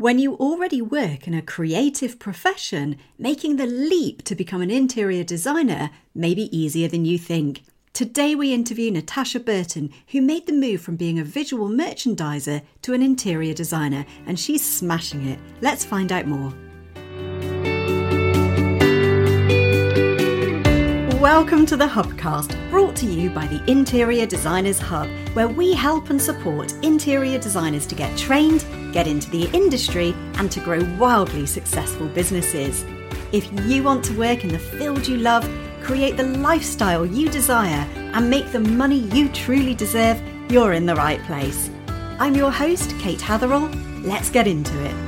When you already work in a creative profession, making the leap to become an interior designer may be easier than you think. Today, we interview Natasha Burton, who made the move from being a visual merchandiser to an interior designer, and she's smashing it. Let's find out more. Welcome to the Hubcast, brought to you by the Interior Designers Hub, where we help and support interior designers to get trained, get into the industry, and to grow wildly successful businesses. If you want to work in the field you love, create the lifestyle you desire, and make the money you truly deserve, you're in the right place. I'm your host, Kate Hatherall. Let's get into it.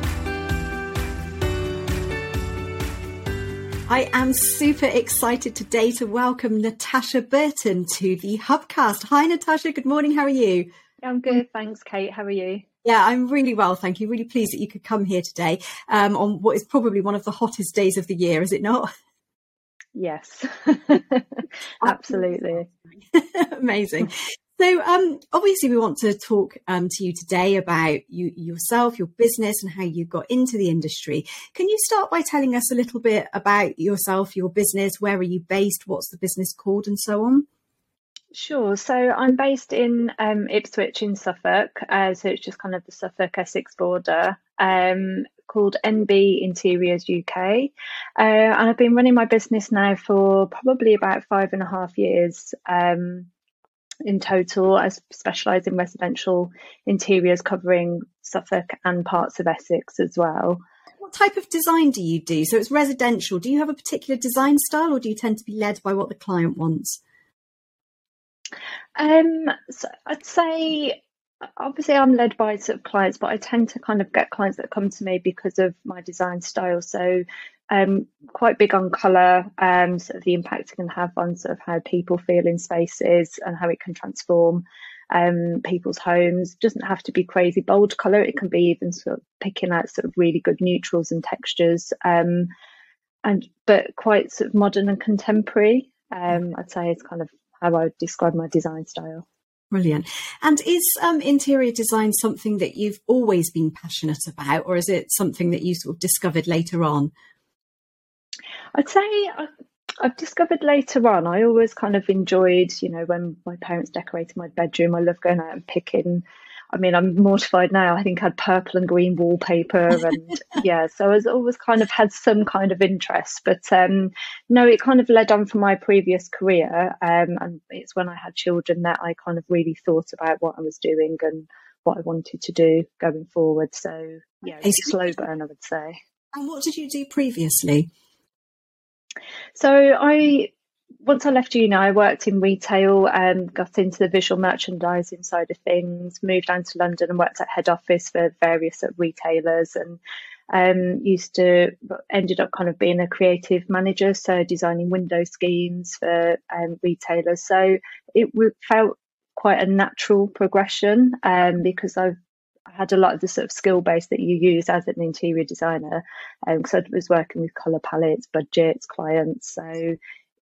I am super excited today to welcome Natasha Burton to the Hubcast. Hi, Natasha. Good morning. How are you? I'm good. Thanks, Kate. How are you? Yeah, I'm really well, thank you. Really pleased that you could come here today um, on what is probably one of the hottest days of the year, is it not? Yes, absolutely. Amazing. So, um, obviously, we want to talk um, to you today about you yourself, your business, and how you got into the industry. Can you start by telling us a little bit about yourself, your business? Where are you based? What's the business called, and so on? Sure. So I'm based in um, Ipswich in Suffolk. Uh, so it's just kind of the Suffolk Essex border. Um, called NB Interiors UK. Uh, and I've been running my business now for probably about five and a half years. Um, in total. I specialise in residential interiors covering Suffolk and parts of Essex as well. What type of design do you do? So it's residential. Do you have a particular design style or do you tend to be led by what the client wants? Um, so I'd say obviously I'm led by sort of clients, but I tend to kind of get clients that come to me because of my design style. So um, quite big on colour, um, sort of the impact it can have on sort of how people feel in spaces and how it can transform um, people's homes. Doesn't have to be crazy bold colour. It can be even sort of picking out sort of really good neutrals and textures, um, and but quite sort of modern and contemporary. Um, I'd say is kind of how I would describe my design style. Brilliant. And is um, interior design something that you've always been passionate about, or is it something that you sort of discovered later on? I'd say I, I've discovered later on. I always kind of enjoyed, you know, when my parents decorated my bedroom. I love going out and picking. I mean, I'm mortified now. I think I had purple and green wallpaper, and yeah, so I was always kind of had some kind of interest. But um, no, it kind of led on from my previous career, um, and it's when I had children that I kind of really thought about what I was doing and what I wanted to do going forward. So yeah, it's a slow burn, I would say. And what did you do previously? So I once I left uni, I worked in retail and got into the visual merchandising side of things. Moved down to London and worked at head office for various retailers, and um, used to ended up kind of being a creative manager, so designing window schemes for um, retailers. So it felt quite a natural progression um, because I've had a lot of the sort of skill base that you use as an interior designer because um, I was working with color palettes, budgets, clients. So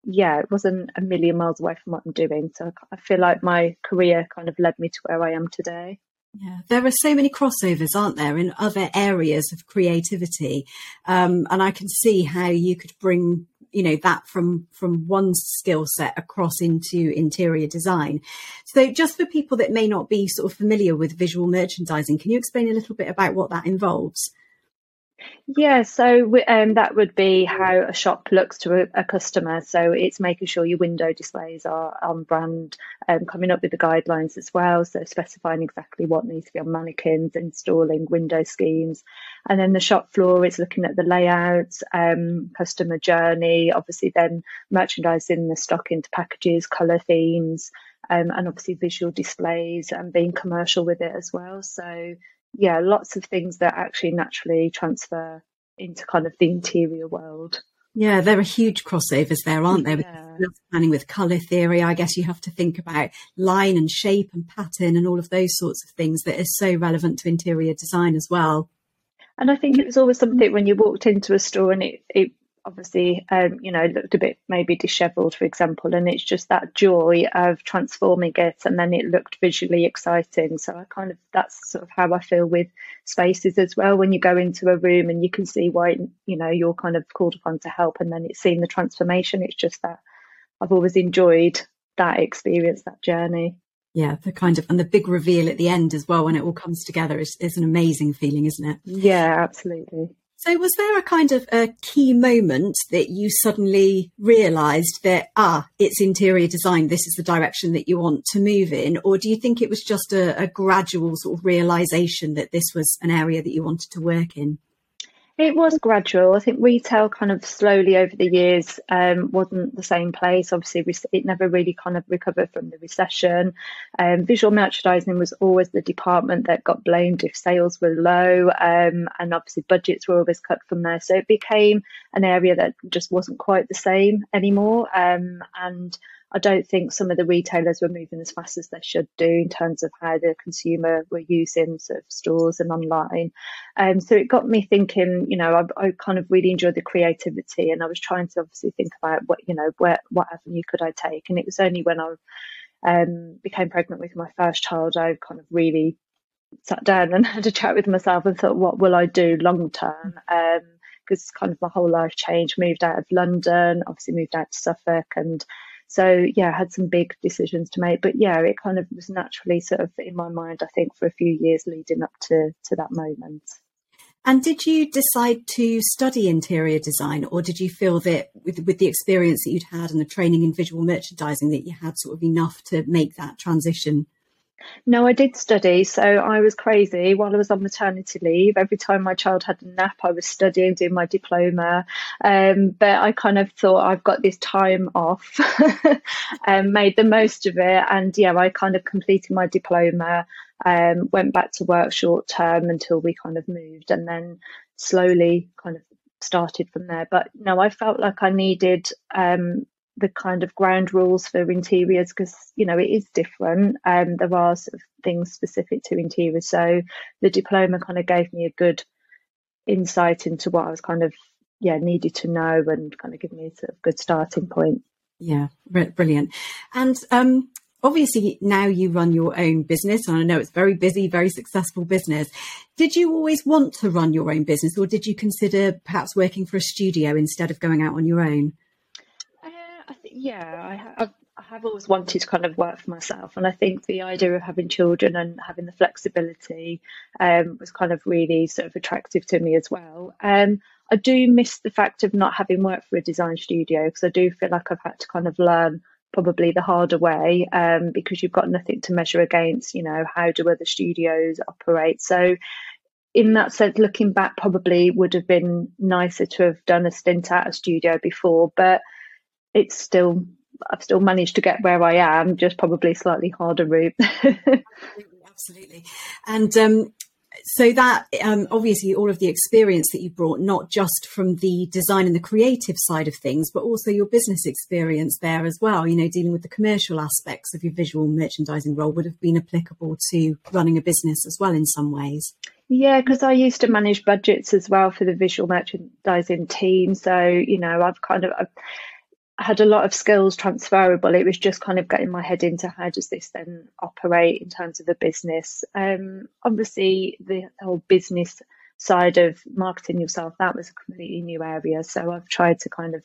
yeah, it wasn't a million miles away from what I'm doing. So I feel like my career kind of led me to where I am today. Yeah, there are so many crossovers, aren't there, in other areas of creativity, um, and I can see how you could bring you know that from from one skill set across into interior design so just for people that may not be sort of familiar with visual merchandising can you explain a little bit about what that involves yeah, so um, that would be how a shop looks to a, a, customer. So it's making sure your window displays are on brand, um, coming up with the guidelines as well. So specifying exactly what needs to be on mannequins, installing window schemes, and then the shop floor is looking at the layout, um, customer journey, obviously then merchandising the stock into packages, color themes, um, and obviously visual displays and being commercial with it as well. So yeah, lots of things that actually naturally transfer into kind of the interior world. Yeah, there are huge crossovers there, aren't there? Yeah. With planning with colour theory, I guess you have to think about line and shape and pattern and all of those sorts of things that is so relevant to interior design as well. And I think it was always something when you walked into a store and it, it obviously, um, you know, looked a bit maybe dishevelled, for example, and it's just that joy of transforming it, and then it looked visually exciting. So I kind of that's sort of how I feel with spaces as well. When you go into a room and you can see why you know you're kind of called upon to help, and then it's seen the transformation. It's just that I've always enjoyed that experience, that journey. Yeah, the kind of and the big reveal at the end as well when it all comes together is, is an amazing feeling, isn't it? Yeah, absolutely. So, was there a kind of a key moment that you suddenly realised that, ah, it's interior design, this is the direction that you want to move in? Or do you think it was just a, a gradual sort of realisation that this was an area that you wanted to work in? It was gradual. I think retail kind of slowly over the years um, wasn't the same place. Obviously, it never really kind of recovered from the recession. Um, visual merchandising was always the department that got blamed if sales were low, um, and obviously budgets were always cut from there. So it became an area that just wasn't quite the same anymore. Um, and I don't think some of the retailers were moving as fast as they should do in terms of how the consumer were using sort of stores and online. Um, so it got me thinking, you know, I, I kind of really enjoyed the creativity and I was trying to obviously think about what, you know, where, what avenue could I take? And it was only when I um, became pregnant with my first child, I kind of really sat down and had a chat with myself and thought, what will I do long term? Um, because kind of my whole life changed. Moved out of London, obviously moved out to Suffolk, and so yeah, I had some big decisions to make. But yeah, it kind of was naturally sort of in my mind, I think, for a few years leading up to to that moment. And did you decide to study interior design, or did you feel that with, with the experience that you'd had and the training in visual merchandising, that you had sort of enough to make that transition? No, I did study. So I was crazy while I was on maternity leave. Every time my child had a nap, I was studying, doing my diploma. Um, but I kind of thought I've got this time off and made the most of it. And yeah, I kind of completed my diploma, um, went back to work short term until we kind of moved and then slowly kind of started from there. But no, I felt like I needed um, the kind of ground rules for interiors because you know it is different and um, there are sort of things specific to interiors so the diploma kind of gave me a good insight into what i was kind of yeah needed to know and kind of give me a sort of good starting point. Yeah brilliant. And um obviously now you run your own business and i know it's very busy very successful business. Did you always want to run your own business or did you consider perhaps working for a studio instead of going out on your own yeah, I have, I have always wanted to kind of work for myself, and I think the idea of having children and having the flexibility um, was kind of really sort of attractive to me as well. Um, I do miss the fact of not having worked for a design studio because I do feel like I've had to kind of learn probably the harder way um, because you've got nothing to measure against. You know, how do other studios operate? So in that sense, looking back, probably would have been nicer to have done a stint at a studio before, but it's still I've still managed to get where I am, just probably slightly harder route. absolutely, absolutely. And um, so that um, obviously all of the experience that you brought, not just from the design and the creative side of things, but also your business experience there as well. You know, dealing with the commercial aspects of your visual merchandising role would have been applicable to running a business as well in some ways. Yeah, because I used to manage budgets as well for the visual merchandising team. So you know, I've kind of. I've, had a lot of skills transferable. It was just kind of getting my head into how does this then operate in terms of a business. Um, obviously, the whole business side of marketing yourself that was a completely new area. So I've tried to kind of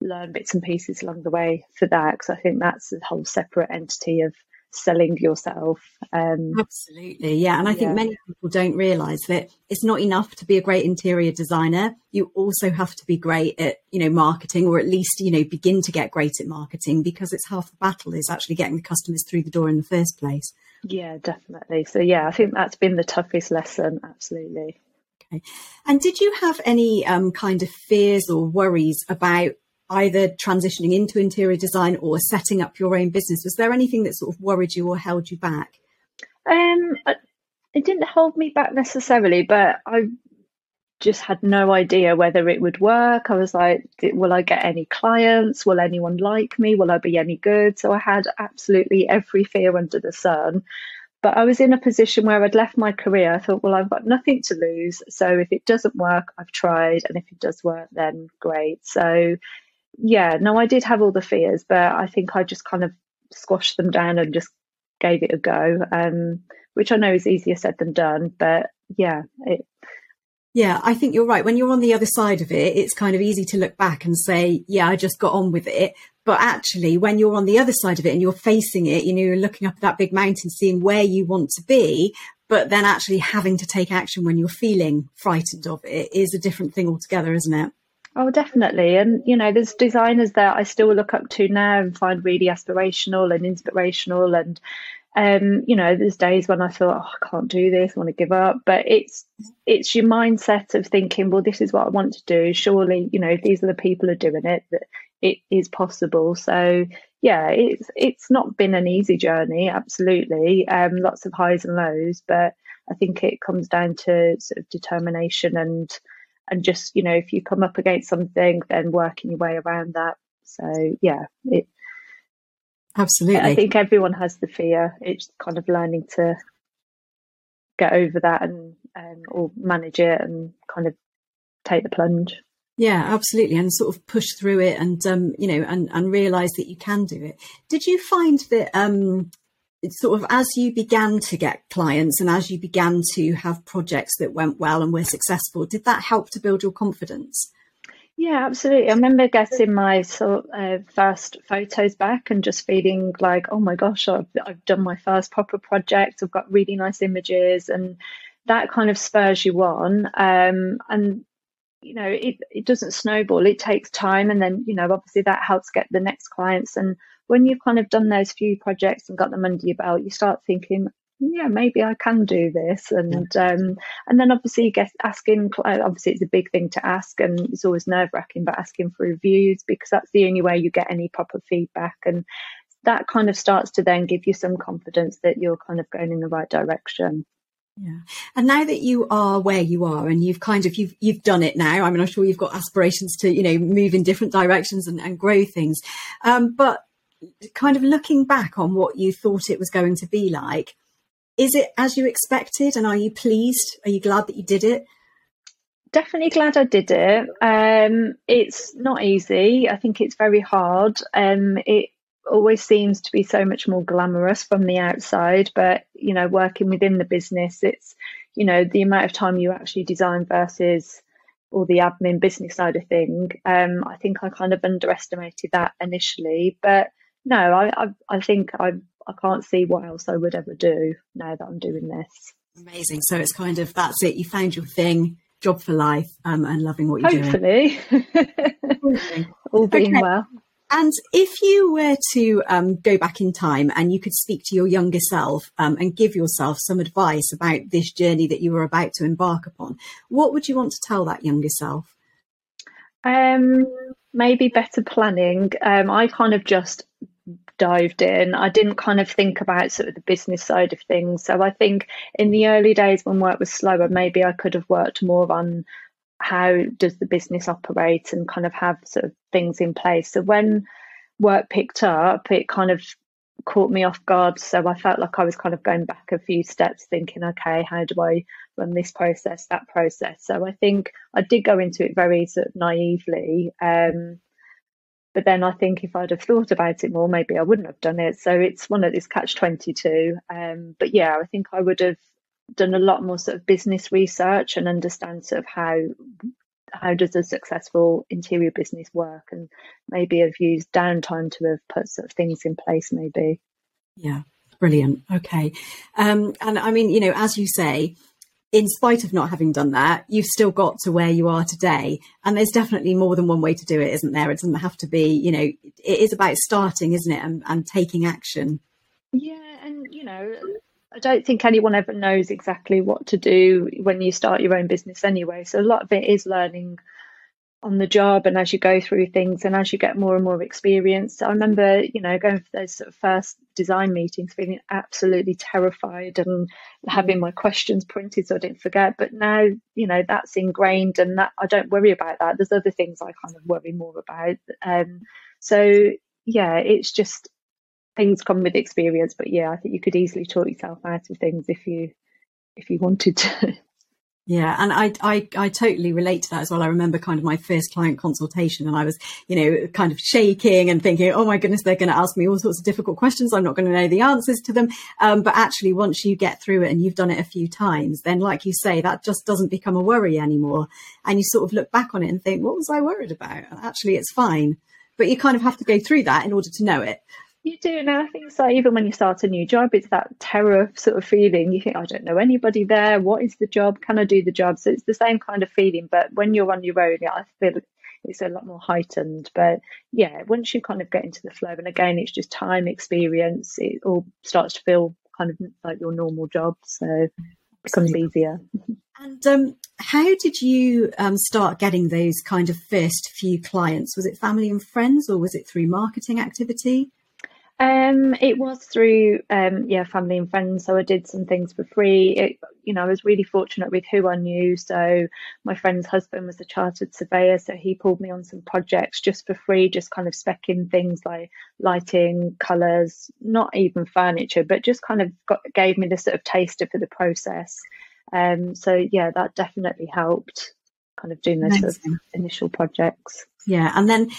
learn bits and pieces along the way for that because I think that's a whole separate entity of selling yourself. Um, Absolutely, yeah. And I think yeah. many people don't realise that it's not enough to be a great interior designer. You also have to be great at, you know, marketing, or at least, you know, begin to get great at marketing because it's half the battle is actually getting the customers through the door in the first place. Yeah, definitely. So yeah, I think that's been the toughest lesson. Absolutely. Okay. And did you have any um, kind of fears or worries about either transitioning into interior design or setting up your own business? Was there anything that sort of worried you or held you back? Um, it didn't hold me back necessarily, but I just had no idea whether it would work. I was like, will I get any clients? Will anyone like me? Will I be any good? So I had absolutely every fear under the sun. but I was in a position where I'd left my career. I thought, well, I've got nothing to lose. So if it doesn't work, I've tried. And if it does work, then great. So yeah, no, I did have all the fears, but I think I just kind of squashed them down and just gave it a go. Um, which I know is easier said than done, but yeah, it, yeah, I think you're right. When you're on the other side of it, it's kind of easy to look back and say, yeah, I just got on with it. But actually, when you're on the other side of it and you're facing it, you know, you're looking up at that big mountain, seeing where you want to be, but then actually having to take action when you're feeling frightened of it is a different thing altogether, isn't it? Oh, definitely. And, you know, there's designers that I still look up to now and find really aspirational and inspirational. And, um, you know, there's days when I feel, oh, I can't do this, I want to give up. But it's it's your mindset of thinking, well, this is what I want to do. Surely, you know, if these are the people who are doing it, that it is possible. So yeah, it's it's not been an easy journey, absolutely. Um, lots of highs and lows, but I think it comes down to sort of determination and and just you know if you come up against something, then working your way around that. So yeah, it absolutely. I think everyone has the fear. It's kind of learning to get over that and um, or manage it and kind of take the plunge. Yeah, absolutely, and sort of push through it, and um, you know, and and realize that you can do it. Did you find that um, sort of as you began to get clients and as you began to have projects that went well and were successful, did that help to build your confidence? Yeah, absolutely. I remember getting my sort uh, first photos back and just feeling like, oh my gosh, I've, I've done my first proper project. I've got really nice images, and that kind of spurs you on. Um, and you know it, it doesn't snowball it takes time and then you know obviously that helps get the next clients and when you've kind of done those few projects and got them under your belt you start thinking yeah maybe i can do this and yeah. um and then obviously you get asking obviously it's a big thing to ask and it's always nerve wracking but asking for reviews because that's the only way you get any proper feedback and that kind of starts to then give you some confidence that you're kind of going in the right direction yeah. And now that you are where you are and you've kind of you've you've done it now, I mean I'm sure you've got aspirations to, you know, move in different directions and, and grow things. Um, but kind of looking back on what you thought it was going to be like, is it as you expected and are you pleased? Are you glad that you did it? Definitely glad I did it. Um, it's not easy. I think it's very hard. Um, it always seems to be so much more glamorous from the outside but you know working within the business it's you know the amount of time you actually design versus all the admin business side of thing um, i think i kind of underestimated that initially but no i i, I think i i can't see what else i would ever do now that i'm doing this amazing so it's kind of that's it you found your thing job for life um, and loving what you're Hopefully. doing hopefully all being okay. well and if you were to um, go back in time and you could speak to your younger self um, and give yourself some advice about this journey that you were about to embark upon, what would you want to tell that younger self? Um, maybe better planning. Um, I kind of just dived in. I didn't kind of think about sort of the business side of things. So I think in the early days when work was slower, maybe I could have worked more on how does the business operate and kind of have sort of things in place. So when work picked up, it kind of caught me off guard. So I felt like I was kind of going back a few steps, thinking, okay, how do I run this process, that process? So I think I did go into it very sort of naively. Um, but then I think if I'd have thought about it more, maybe I wouldn't have done it. So it's one of these catch 22. Um, but yeah, I think I would have done a lot more sort of business research and understand sort of how how does a successful interior business work and maybe have used downtime to have put sort of things in place maybe yeah brilliant okay um and i mean you know as you say in spite of not having done that you've still got to where you are today and there's definitely more than one way to do it isn't there it doesn't have to be you know it is about starting isn't it and, and taking action yeah and you know I don't think anyone ever knows exactly what to do when you start your own business anyway. So a lot of it is learning on the job and as you go through things and as you get more and more experience. I remember, you know, going for those sort of first design meetings, feeling absolutely terrified and having my questions printed so I didn't forget. But now, you know, that's ingrained and that I don't worry about that. There's other things I kind of worry more about. Um, so yeah, it's just things come with experience. But yeah, I think you could easily talk yourself out of things if you if you wanted to. Yeah, and I, I I totally relate to that as well. I remember kind of my first client consultation, and I was, you know, kind of shaking and thinking, "Oh my goodness, they're going to ask me all sorts of difficult questions. I'm not going to know the answers to them." Um, but actually, once you get through it and you've done it a few times, then, like you say, that just doesn't become a worry anymore, and you sort of look back on it and think, "What was I worried about?" actually, it's fine. But you kind of have to go through that in order to know it. You do, and I think so. Even when you start a new job, it's that terror sort of feeling. You think, I don't know anybody there. What is the job? Can I do the job? So it's the same kind of feeling. But when you're on your own, yeah, I feel it's a lot more heightened. But yeah, once you kind of get into the flow, and again, it's just time, experience. It all starts to feel kind of like your normal job. So it becomes easier. And um, how did you um, start getting those kind of first few clients? Was it family and friends, or was it through marketing activity? Um, it was through um, yeah, family and friends. So I did some things for free. It, you know, I was really fortunate with who I knew. So my friend's husband was a chartered surveyor, so he pulled me on some projects just for free, just kind of specking things like lighting, colours, not even furniture, but just kind of got, gave me the sort of taster for the process. Um, so yeah, that definitely helped, kind of doing those sort of initial projects. Yeah, and then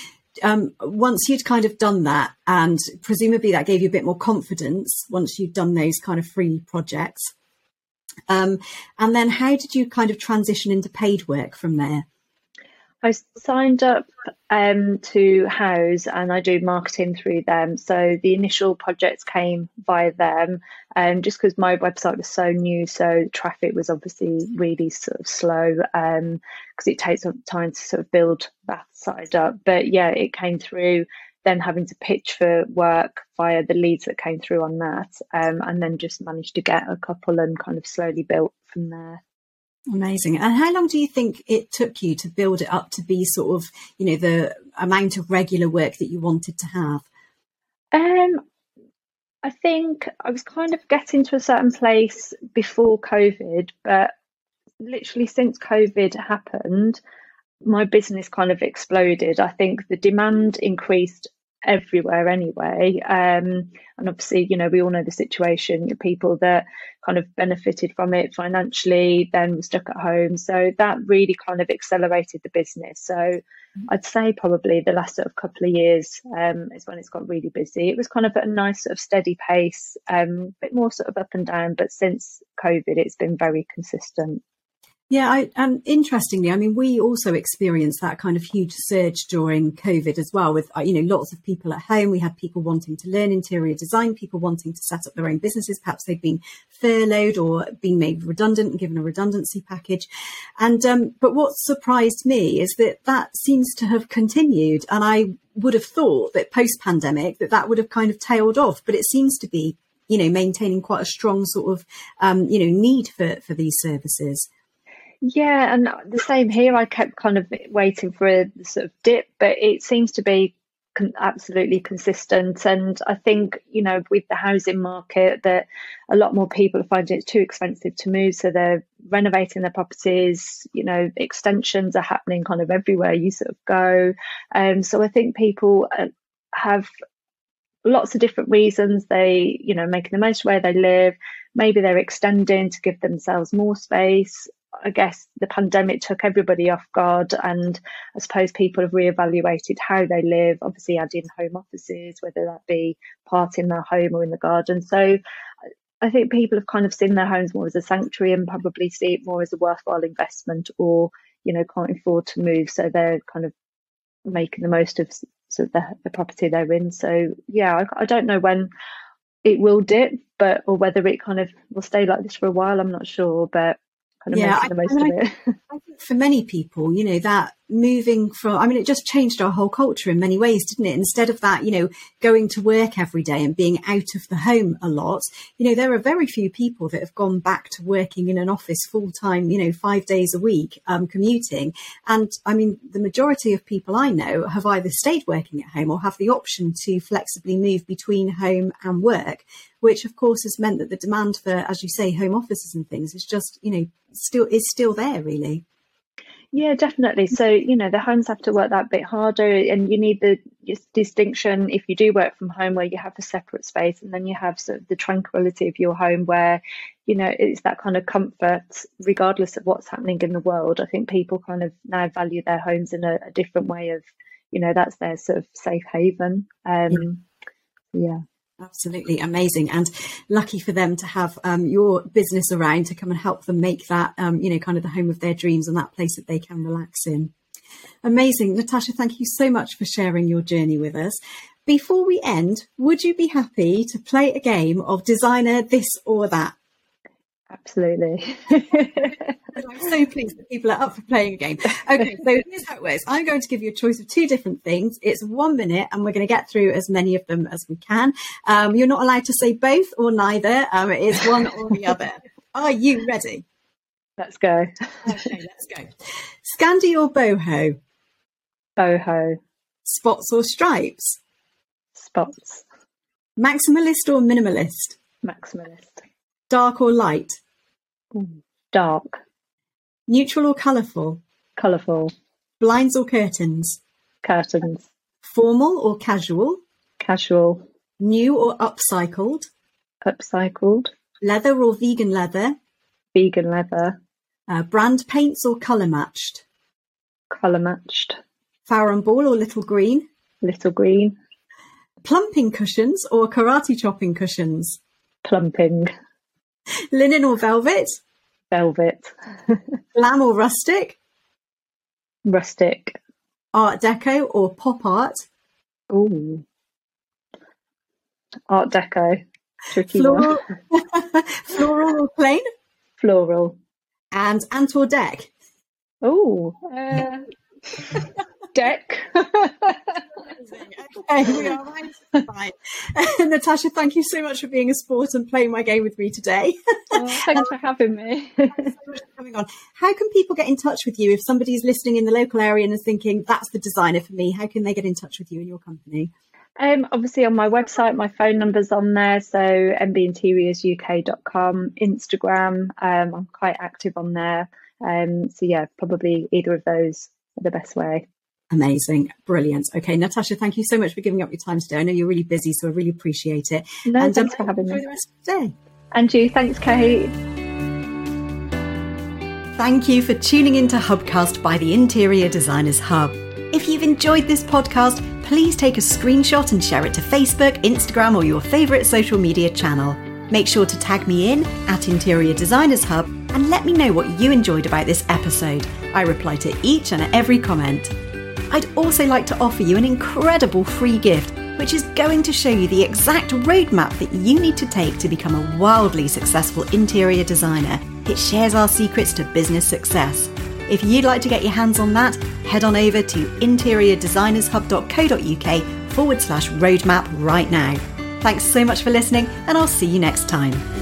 um, once you'd kind of done that, and presumably that gave you a bit more confidence once you'd done those kind of free projects. Um, and then how did you kind of transition into paid work from there? I signed up um, to Houzz and I do marketing through them. So the initial projects came via them, um, just because my website was so new, so traffic was obviously really sort of slow because um, it takes time to sort of build that side up. But yeah, it came through. Then having to pitch for work via the leads that came through on that, um, and then just managed to get a couple and kind of slowly built from there. Amazing. And how long do you think it took you to build it up to be sort of, you know, the amount of regular work that you wanted to have? Um, I think I was kind of getting to a certain place before COVID, but literally since COVID happened, my business kind of exploded. I think the demand increased everywhere anyway. Um, and obviously, you know, we all know the situation, The people that kind of benefited from it financially, then were stuck at home. So that really kind of accelerated the business. So mm-hmm. I'd say probably the last sort of couple of years um, is when it's got really busy. It was kind of at a nice sort of steady pace, um, a bit more sort of up and down, but since COVID, it's been very consistent. Yeah, I, and interestingly, I mean, we also experienced that kind of huge surge during COVID as well, with uh, you know lots of people at home. We had people wanting to learn interior design, people wanting to set up their own businesses. Perhaps they'd been furloughed or been made redundant and given a redundancy package. And um, but what surprised me is that that seems to have continued, and I would have thought that post pandemic that that would have kind of tailed off, but it seems to be you know maintaining quite a strong sort of um, you know need for for these services. Yeah, and the same here. I kept kind of waiting for a sort of dip, but it seems to be con- absolutely consistent. And I think, you know, with the housing market, that a lot more people are finding it's too expensive to move. So they're renovating their properties, you know, extensions are happening kind of everywhere you sort of go. Um, so I think people uh, have lots of different reasons. They, you know, making the most where they live. Maybe they're extending to give themselves more space. I guess the pandemic took everybody off guard, and I suppose people have reevaluated how they live. Obviously, adding home offices, whether that be part in their home or in the garden. So, I think people have kind of seen their homes more as a sanctuary and probably see it more as a worthwhile investment, or you know, can't afford to move, so they're kind of making the most of the, the property they're in. So, yeah, I, I don't know when it will dip, but or whether it kind of will stay like this for a while. I'm not sure, but kind of yeah, making the most I, of it. I think for many people, you know, that moving from, I mean, it just changed our whole culture in many ways, didn't it? Instead of that, you know, going to work every day and being out of the home a lot, you know, there are very few people that have gone back to working in an office full time, you know, five days a week, um, commuting. And I mean, the majority of people I know have either stayed working at home or have the option to flexibly move between home and work, which of course has meant that the demand for, as you say, home offices and things is just, you know, still is still there really. Yeah, definitely. So, you know, the homes have to work that bit harder, and you need the distinction if you do work from home where you have a separate space, and then you have sort of the tranquility of your home where, you know, it's that kind of comfort regardless of what's happening in the world. I think people kind of now value their homes in a, a different way of, you know, that's their sort of safe haven. Um, yeah. yeah. Absolutely amazing, and lucky for them to have um, your business around to come and help them make that, um, you know, kind of the home of their dreams and that place that they can relax in. Amazing, Natasha. Thank you so much for sharing your journey with us. Before we end, would you be happy to play a game of designer this or that? Absolutely. I'm so pleased that people are up for playing a game. Okay, so here's how it works. I'm going to give you a choice of two different things. It's one minute, and we're going to get through as many of them as we can. Um, you're not allowed to say both or neither. Um, it is one or the other. Are you ready? Let's go. Okay, let's go. Scandi or boho? Boho. Spots or stripes? Spots. Maximalist or minimalist? Maximalist. Dark or light? Dark. Neutral or colourful? Colourful. Blinds or curtains? Curtains. Formal or casual? Casual. New or upcycled? Upcycled. Leather or vegan leather? Vegan leather. Uh, brand paints or colour matched? Colour matched. Farrow ball or Little Greene? Little Greene. Plumping cushions or karate chopping cushions? Plumping. Linen or velvet? Velvet. Glam or rustic? Rustic. Art Deco or pop art? Ooh. Art Deco. Tricky Floral, Floral or plain? Floral. And Ant or Dec? Oh, uh, Dec. Okay, we are right. Fine. Natasha, thank you so much for being a sport and playing my game with me today. Oh, thanks for having me. so coming on. How can people get in touch with you if somebody's listening in the local area and is thinking that's the designer for me? How can they get in touch with you and your company? Um, obviously on my website, my phone number's on there. So nbinteriorsuk.com, Instagram. Um, I'm quite active on there. Um, so yeah, probably either of those are the best way. Amazing. Brilliant. Okay, Natasha, thank you so much for giving up your time today. I know you're really busy, so I really appreciate it. No, and thanks um, for having me. the rest of the day. And you. Thanks, Kate. Thank you for tuning into Hubcast by the Interior Designers Hub. If you've enjoyed this podcast, please take a screenshot and share it to Facebook, Instagram, or your favourite social media channel. Make sure to tag me in at Interior Designers Hub and let me know what you enjoyed about this episode. I reply to each and every comment. I'd also like to offer you an incredible free gift, which is going to show you the exact roadmap that you need to take to become a wildly successful interior designer. It shares our secrets to business success. If you'd like to get your hands on that, head on over to interiordesignershub.co.uk forward slash roadmap right now. Thanks so much for listening, and I'll see you next time.